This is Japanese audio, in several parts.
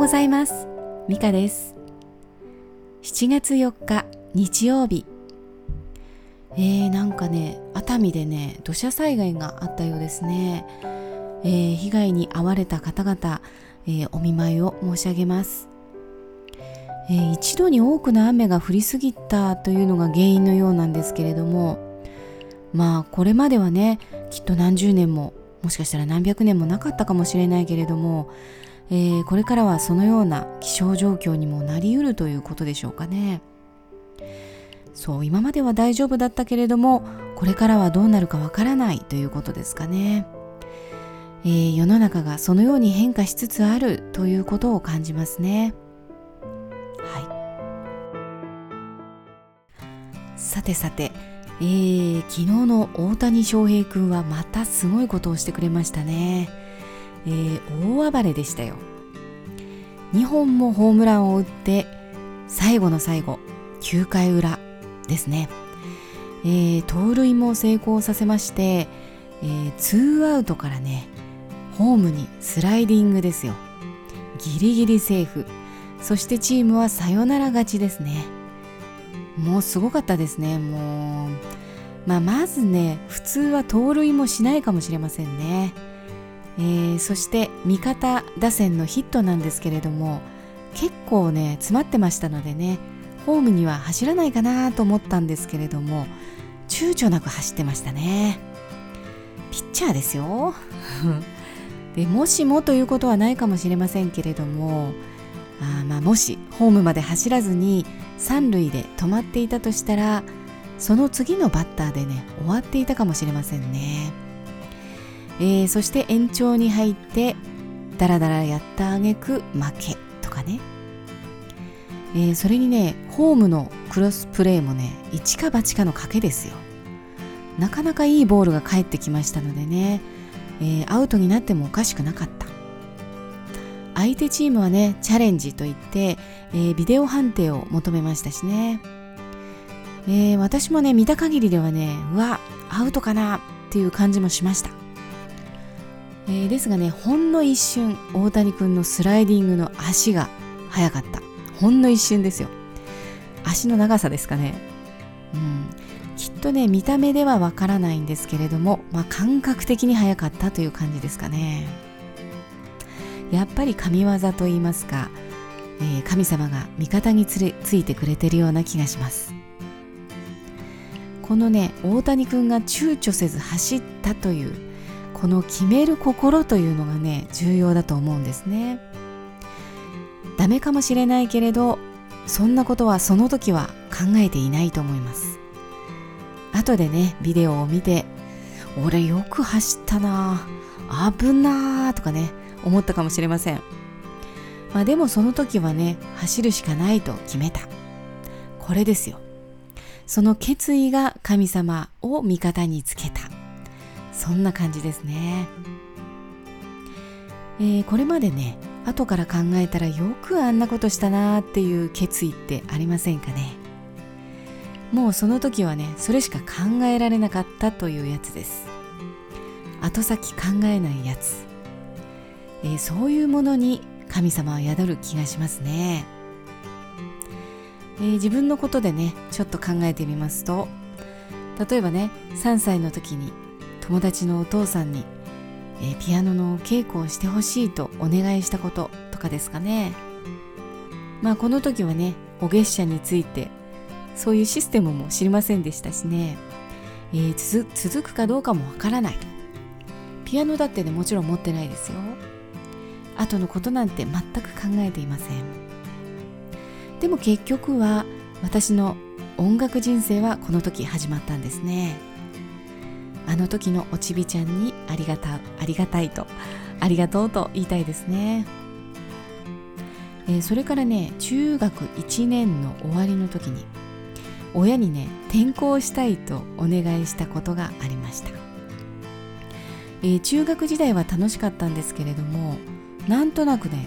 ございます。ミカです。7月4日日曜日。えー、なんかね熱海でね土砂災害があったようですね、えー、被害に遭われた方々、えー、お見舞いを申し上げます。えー、一度に多くの雨が降りすぎたというのが原因のようなんですけれどもまあこれまではねきっと何十年ももしかしたら何百年もなかったかもしれないけれども、えー、これからはそのような気象状況にもなりうるということでしょうかね。そう今までは大丈夫だったけれどもこれからはどうなるかわからないということですかね、えー、世の中がそのように変化しつつあるということを感じますね。はい。さてさてえー、昨日の大谷翔平君はまたすごいことをしてくれましたね、えー、大暴れでしたよ。2本もホームランを打って最後の最後9回裏ですね、えー、盗塁も成功させまして、えー、ツーアウトからねホームにスライディングですよ。ギリギリセーフ。そしてチームはサヨナラ勝ちですね。もうすごかったですね。もう、まあ、まずね普通は盗塁もしないかもしれませんね、えー、そして味方打線のヒットなんですけれども結構ね詰まってましたのでねホームには走らないかなと思ったんですけれども躊躇なく走ってましたね。ピッチャーですよ。でもしもということはないかもしれませんけれどもあまあもしホームまで走らずに三塁で止まっていたとしたらその次のバッターでね終わっていたかもしれませんね、えー、そして延長に入ってダラダラやったあげく負けとかね、えー、それにねホームのクロスプレーもね一か八かの賭けですよ。なかなかいいボールが返ってきましたのでね、えー、アウトになってもおかしくなかった。相手チームはねチャレンジといって、え、ビデオ判定を求めましたしね、え、私もね見た限りではねうわアウトかなっていう感じもしました、えー、ですがねほんの一瞬大谷君のスライディングの足が速かった。ほんの一瞬ですよ。足の長さですかね。うん。きっとね見た目ではわからないんですけれども、まあ、感覚的に速かったという感じですかね。やっぱり神業と言いますか、えー、神様が味方につれついてくれてるような気がします。このね大谷君が躊躇せず走ったというこの決める心というのがね重要だと思うんですね。ダメかもしれないけれどそんなことはその時は考えていないと思います。後でねビデオを見て俺よく走ったな危なーとかね思ったかもしれません。まあ、でもその時はね走るしかないと決めた。これですよ。その決意が神様を味方につけた。そんな感じですね、えー、これまでね後から考えたらよくあんなことしたなーっていう決意ってありませんかね。もうその時はねそれしか考えられなかったというやつです。後先考えないやつ。えー、そういうものに神様は宿る気がしますね、えー、自分のことでねちょっと考えてみますと例えばね3歳の時に友達のお父さんに、えー、ピアノの稽古をしてほしいとお願いしたこととかですかね。まあこの時はねお月謝についてそういうシステムも知りませんでしたしね、えー、続くかどうかもわからない。ピアノだってねもちろん持ってないですよ。後のことなんて全く考えていません。でも結局は私の音楽人生はこの時始まったんですね。あの時のおちびちゃんにありがたありがたいとありがとうと言いたいですね、えー、それからね中学1年の終わりの時に親にね転校したいとお願いしたことがありました、えー、中学時代は楽しかったんですけれどもなんとなくね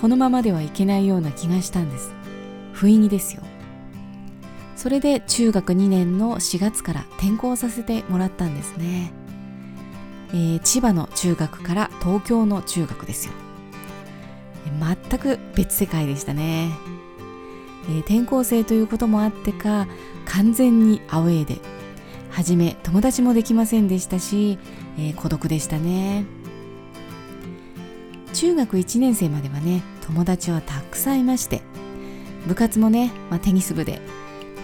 このままではいけないような気がしたんです。不意にですよ。それで中学2年の4月から転校させてもらったんですね、えー、千葉の中学から東京の中学ですよ。全く別世界でしたね、えー、転校生ということもあってか完全にアウェーで。初め友達もできませんでしたし、えー、孤独でしたね。中学1年生まではね友達はたくさんいまして部活もね、まあ、テニス部で、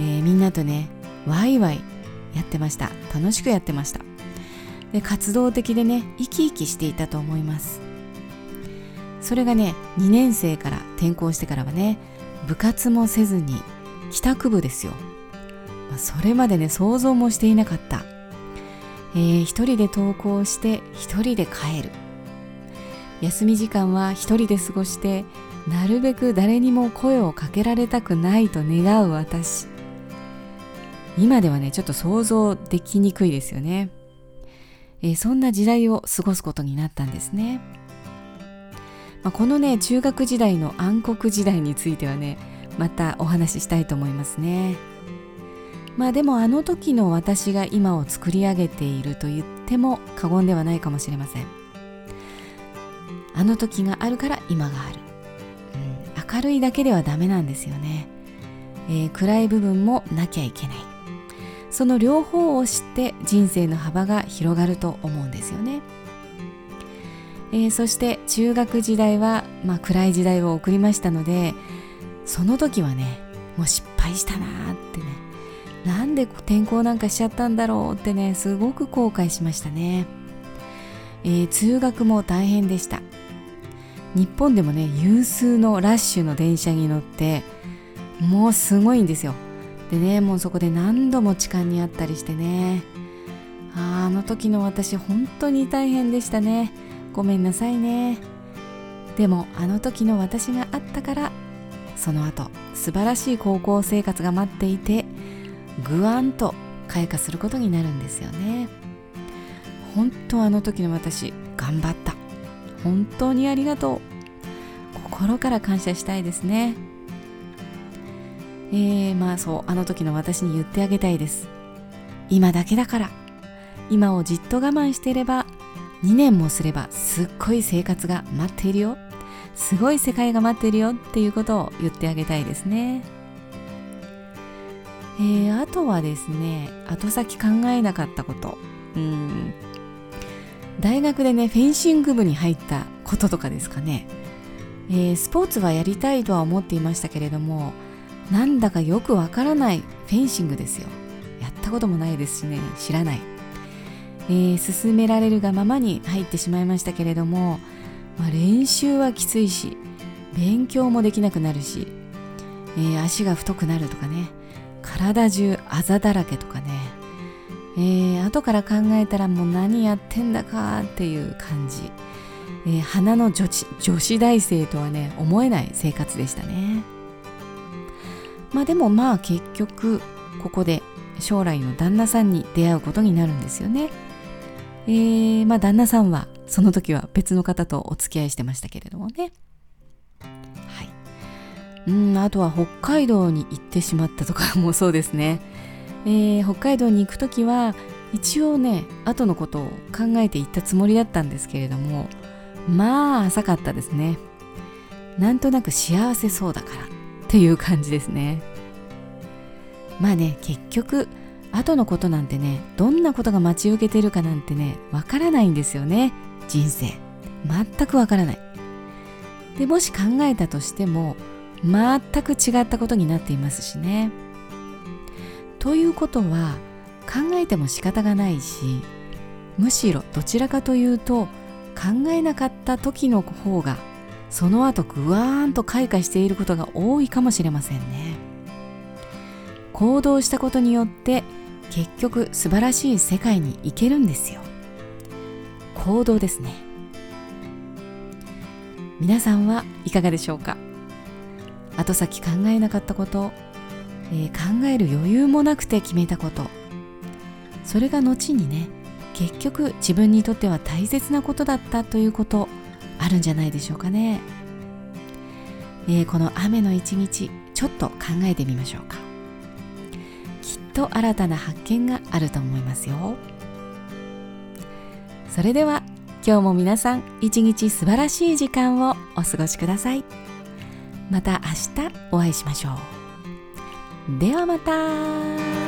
えー、みんなとねワイワイやってました。楽しくやってました。で活動的でね生き生きしていたと思います。それがね2年生から転校してからはね部活もせずに帰宅部ですよ、まあ、それまでね想像もしていなかった、えー、一人で登校して一人で帰る。休み時間は一人で過ごしてなるべく誰にも声をかけられたくないと願う私。今ではねちょっと想像できにくいですよね、えー、そんな時代を過ごすことになったんですね、まあ、このね中学時代の暗黒時代についてはねまたお話ししたいと思いますね。まあでもあの時の私が今を作り上げていると言っても過言ではないかもしれません。あの時があるから今がある、うん、明るいだけではダメなんですよね、えー、暗い部分もなきゃいけないその両方を知って人生の幅が広がると思うんですよね、えー、そして中学時代は、まあ、暗い時代を送りましたのでその時はねもう失敗したなーってね。なんで転校なんかしちゃったんだろうってねすごく後悔しましたね、えー、通学も大変でした。日本でもね有数のラッシュの電車に乗ってもうすごいんですよ。でねもうそこで何度も痴漢にあったりしてね。ああの時の私本当に大変でしたね。ごめんなさいね。でもあの時の私があったからその後素晴らしい高校生活が待っていてぐわんと開花することになるんですよね。本当あの時の私頑張った。本当にありがとう。心から感謝したいですね。えー、まあそうあの時の私に言ってあげたいです。今だけだから。今をじっと我慢していれば2年もすればすっごい生活が待っているよ。すごい世界が待っているよっていうことを言ってあげたいですね。えー、あとはですね後先考えなかったこと。うん。大学でねフェンシング部に入ったこととかですかね、えー、スポーツはやりたいとは思っていましたけれどもなんだかよくわからないフェンシングですよ。やったこともないですしね。知らない、えー、進められるがままに入ってしまいましたけれども、まあ、練習はきついし勉強もできなくなるし、えー、足が太くなるとかね体中あざだらけとかね、えー、後から考えたらもう何やってんだかっていう感じ、えー、花の女子女子大生とはね思えない生活でしたね。まあでもまあ結局ここで将来の旦那さんに出会うことになるんですよね。えー、まあ旦那さんはその時は別の方とお付き合いしてましたけれどもね。はい。うん、あとは北海道に行ってしまったとかもそうですね。えー、北海道に行く時は一応ね後のことを考えて行ったつもりだったんですけれどもまあ浅かったですねなんとなく幸せそうだからっていう感じですね。まあね結局後のことなんてねどんなことが待ち受けてるかなんてねわからないんですよね。人生。全くわからない。でもし考えたとしても全く違ったことになっていますしね。ということは考えても仕方がないしむしろどちらかというと考えなかった時の方がその後ぐわーんと開花していることが多いかもしれませんね。行動したことによって結局素晴らしい世界に行けるんですよ。行動ですね。皆さんはいかがでしょうか？後先考えなかったこと、えー、考える余裕もなくて決めたこと。それが後にね結局自分にとっては大切なことだったということ。あるんじゃないでしょうかね、えー、この雨の一日ちょっと考えてみましょうか。きっと新たな発見があると思いますよ。それでは今日も皆さん一日素晴らしい時間をお過ごしください。また明日お会いしましょう。ではまた。